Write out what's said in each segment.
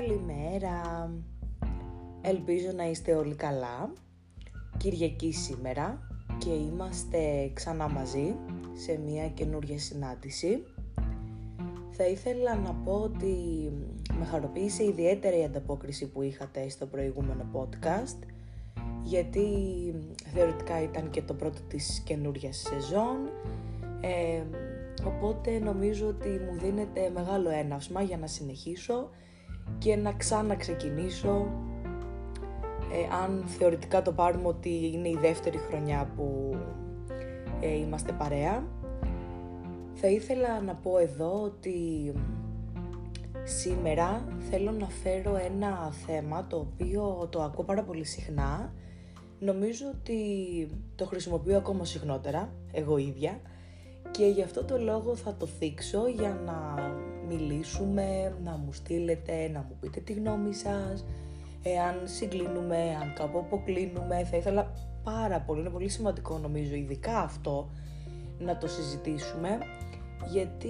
Καλημέρα. Ελπίζω να είστε όλοι καλά. Κυριακή σήμερα και είμαστε ξανά μαζί σε μια καινούργια συνάντηση. Θα ήθελα να πω ότι με χαροποίησε ιδιαίτερα η ανταπόκριση που είχατε στο προηγούμενο podcast γιατί θεωρητικά ήταν και το πρώτο της καινούργιας σεζόν ε, οπότε νομίζω ότι μου δίνεται μεγάλο έναυσμα για να συνεχίσω και να ξαναξεκινήσω ε, αν θεωρητικά το πάρουμε ότι είναι η δεύτερη χρονιά που ε, είμαστε παρέα. Θα ήθελα να πω εδώ ότι σήμερα θέλω να φέρω ένα θέμα το οποίο το ακούω πάρα πολύ συχνά. Νομίζω ότι το χρησιμοποιώ ακόμα συχνότερα, εγώ ίδια, και γι' αυτό το λόγο θα το θίξω για να μιλήσουμε, να μου στείλετε, να μου πείτε τη γνώμη σας, εάν συγκλίνουμε, αν κάπου αποκλίνουμε, θα ήθελα πάρα πολύ, είναι πολύ σημαντικό νομίζω ειδικά αυτό να το συζητήσουμε γιατί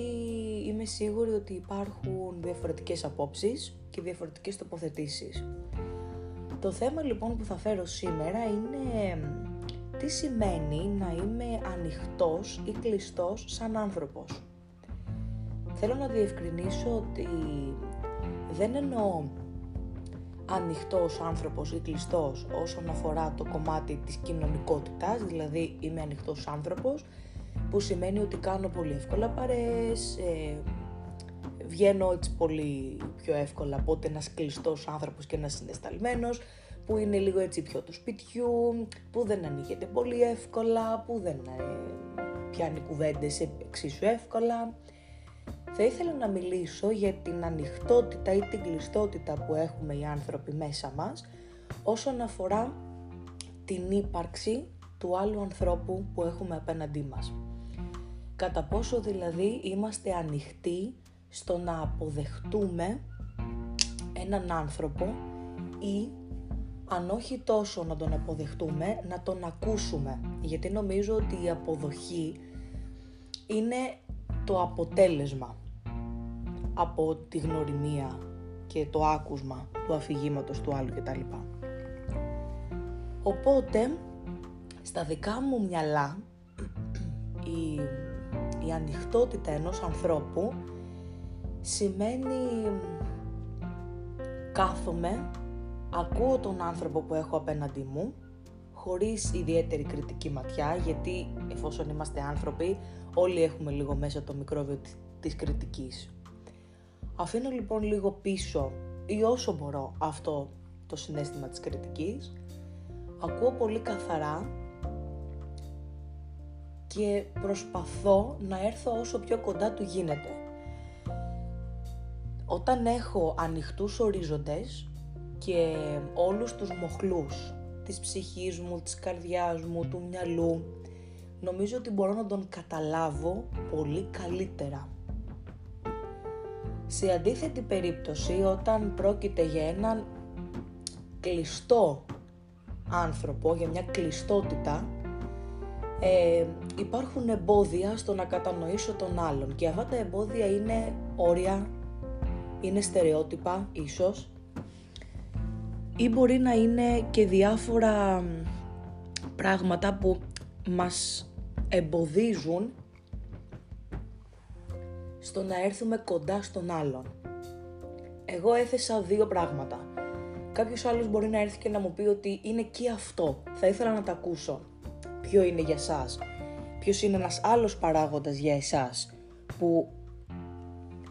είμαι σίγουρη ότι υπάρχουν διαφορετικές απόψεις και διαφορετικές τοποθετήσεις. Το θέμα λοιπόν που θα φέρω σήμερα είναι τι σημαίνει να είμαι ανοιχτός ή κλειστός σαν άνθρωπος. Θέλω να διευκρινίσω ότι δεν εννοώ ανοιχτός άνθρωπος ή κλειστός όσον αφορά το κομμάτι της κοινωνικότητας, δηλαδή είμαι ανοιχτός άνθρωπος, που σημαίνει ότι κάνω πολύ εύκολα παρέες, ε, βγαίνω έτσι πολύ πιο εύκολα από ότι ένας κλειστός άνθρωπος και ένας συναισθαλμένος, που είναι λίγο έτσι πιο του σπιτιού, που δεν ανοίγεται πολύ εύκολα, που δεν ε, πιάνει κουβέντες εξίσου εύκολα. Θα ήθελα να μιλήσω για την ανοιχτότητα ή την κλειστότητα που έχουμε οι άνθρωποι μέσα μας όσον αφορά την ύπαρξη του άλλου ανθρώπου που έχουμε απέναντί μας. Κατά πόσο δηλαδή είμαστε ανοιχτοί στο να αποδεχτούμε έναν άνθρωπο ή αν όχι τόσο να τον αποδεχτούμε, να τον ακούσουμε. Γιατί νομίζω ότι η αποδοχή είναι το αποτέλεσμα από τη γνωριμία και το άκουσμα του αφηγήματος του άλλου κτλ. Οπότε, στα δικά μου μυαλά, η, η ανοιχτότητα ενός ανθρώπου σημαίνει κάθομαι, ακούω τον άνθρωπο που έχω απέναντί μου, χωρίς ιδιαίτερη κριτική ματιά, γιατί εφόσον είμαστε άνθρωποι, όλοι έχουμε λίγο μέσα το μικρόβιο της κριτικής. Αφήνω λοιπόν λίγο πίσω ή όσο μπορώ αυτό το συνέστημα της κριτικής, ακούω πολύ καθαρά και προσπαθώ να έρθω όσο πιο κοντά του γίνεται. Όταν έχω ανοιχτούς ορίζοντες και όλους τους μοχλούς της ψυχής μου, της καρδιάς μου, του μυαλού, νομίζω ότι μπορώ να τον καταλάβω πολύ καλύτερα. Σε αντίθετη περίπτωση, όταν πρόκειται για έναν κλειστό άνθρωπο, για μια κλειστότητα, ε, υπάρχουν εμπόδια στο να κατανοήσω τον άλλον. Και αυτά τα εμπόδια είναι όρια, είναι στερεότυπα ίσως ή μπορεί να είναι και διάφορα πράγματα που μας εμποδίζουν στο να έρθουμε κοντά στον άλλον. Εγώ έθεσα δύο πράγματα. Κάποιος άλλος μπορεί να έρθει και να μου πει ότι είναι και αυτό. Θα ήθελα να τα ακούσω. Ποιο είναι για σας; Ποιος είναι ένας άλλος παράγοντας για εσάς που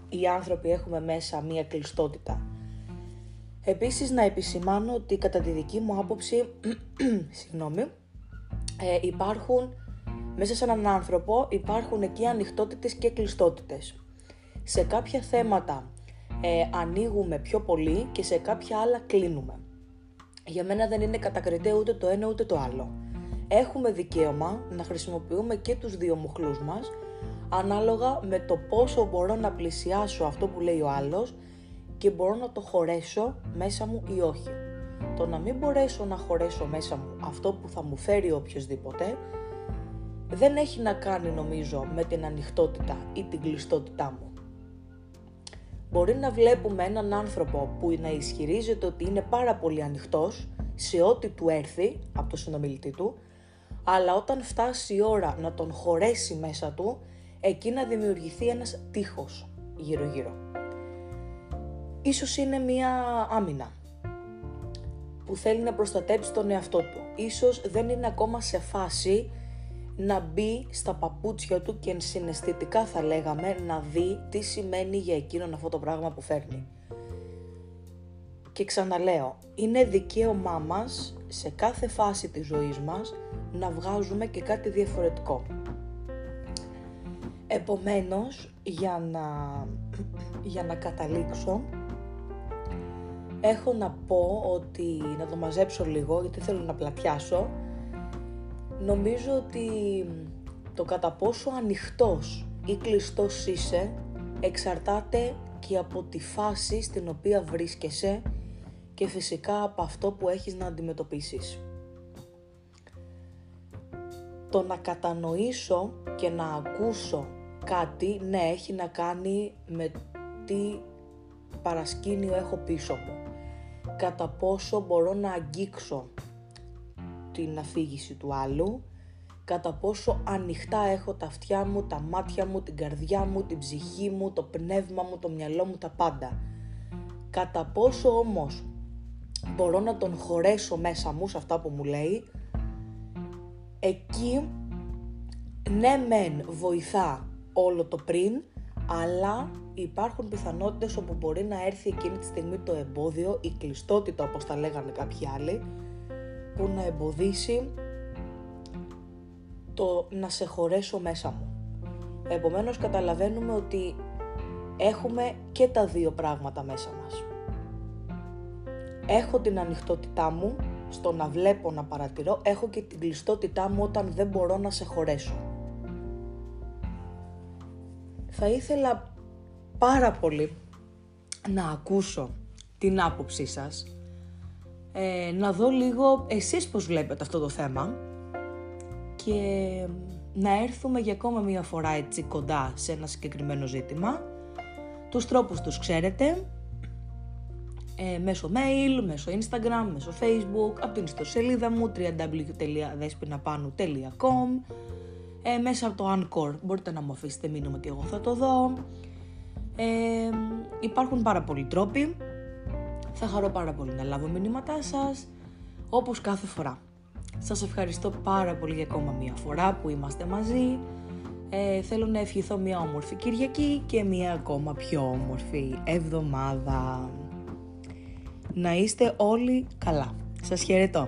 οι άνθρωποι έχουμε μέσα μία κλειστότητα; Επίσης να επισημάνω ότι κατά τη δική μου άποψη, συγγνώμη, ε, υπάρχουν μέσα σε έναν άνθρωπο υπάρχουν εκεί ανοιχτότητες και κλειστότητες. Σε κάποια θέματα ε, ανοίγουμε πιο πολύ και σε κάποια άλλα κλείνουμε. Για μένα δεν είναι κατακριτέ ούτε το ένα ούτε το άλλο. Έχουμε δικαίωμα να χρησιμοποιούμε και τους δύο μοχλούς μας ανάλογα με το πόσο μπορώ να πλησιάσω αυτό που λέει ο άλλος και μπορώ να το χωρέσω μέσα μου ή όχι. Το να μην μπορέσω να χωρέσω μέσα μου αυτό που θα μου φέρει οποιοδήποτε δεν έχει να κάνει νομίζω με την ανοιχτότητα ή την κλειστότητά μου. μπορεί να βλέπουμε έναν άνθρωπο που να ισχυρίζεται ότι είναι πάρα πολύ ανοιχτός σε ό,τι του έρθει από το συνομιλητή του, αλλά όταν φτάσει η ώρα να τον χωρέσει μέσα του, εκεί να δημιουργηθεί ένας τείχος γύρω-γύρω. Ίσως είναι μία άμυνα που θέλει να προστατέψει τον εαυτό του. Ίσως δεν είναι ακόμα σε φάση να μπει στα παπούτσια του και συναισθητικά θα λέγαμε να δει τι σημαίνει για εκείνον αυτό το πράγμα που φέρνει. Και ξαναλέω, είναι δικαίωμά μας σε κάθε φάση της ζωής μας να βγάζουμε και κάτι διαφορετικό. Επομένως, για να, για να καταλήξω, έχω να πω ότι, να το μαζέψω λίγο γιατί θέλω να πλατιάσω, νομίζω ότι το κατά πόσο ανοιχτός ή κλειστός είσαι εξαρτάται και από τη φάση στην οποία βρίσκεσαι και φυσικά από αυτό που έχεις να αντιμετωπίσεις. Το να κατανοήσω και να ακούσω κάτι, ναι, έχει να κάνει με τι παρασκήνιο έχω πίσω μου. Κατά πόσο μπορώ να αγγίξω την αφήγηση του άλλου, κατά πόσο ανοιχτά έχω τα αυτιά μου, τα μάτια μου, την καρδιά μου, την ψυχή μου, το πνεύμα μου, το μυαλό μου, τα πάντα. Κατά πόσο όμως μπορώ να τον χωρέσω μέσα μου σε αυτά που μου λέει, εκεί ναι μεν βοηθά όλο το πριν, αλλά υπάρχουν πιθανότητες όπου μπορεί να έρθει εκείνη τη στιγμή το εμπόδιο, η κλειστότητα όπως τα λέγανε κάποιοι άλλοι, που να εμποδίσει το να σε χωρέσω μέσα μου. Επομένως καταλαβαίνουμε ότι έχουμε και τα δύο πράγματα μέσα μας. Έχω την ανοιχτότητά μου στο να βλέπω, να παρατηρώ, έχω και την κλειστότητά μου όταν δεν μπορώ να σε χωρέσω. Θα ήθελα πάρα πολύ να ακούσω την άποψή σας ε, να δω λίγο εσείς πώς βλέπετε αυτό το θέμα και να έρθουμε για ακόμα μία φορά έτσι κοντά σε ένα συγκεκριμένο ζήτημα. Τους τρόπους τους ξέρετε, ε, μέσω mail, μέσω instagram, μέσω facebook, από την ιστοσελίδα μου www.despinapanu.com ε, μέσα από το Anchor μπορείτε να μου αφήσετε μήνυμα ότι εγώ θα το δω. Ε, υπάρχουν πάρα πολλοί τρόποι θα χαρώ πάρα πολύ να λάβω μηνύματά σας, όπως κάθε φορά. Σας ευχαριστώ πάρα πολύ για ακόμα μία φορά που είμαστε μαζί. Ε, θέλω να ευχηθώ μία όμορφη Κυριακή και μία ακόμα πιο όμορφη εβδομάδα. Να είστε όλοι καλά. Σας χαιρετώ.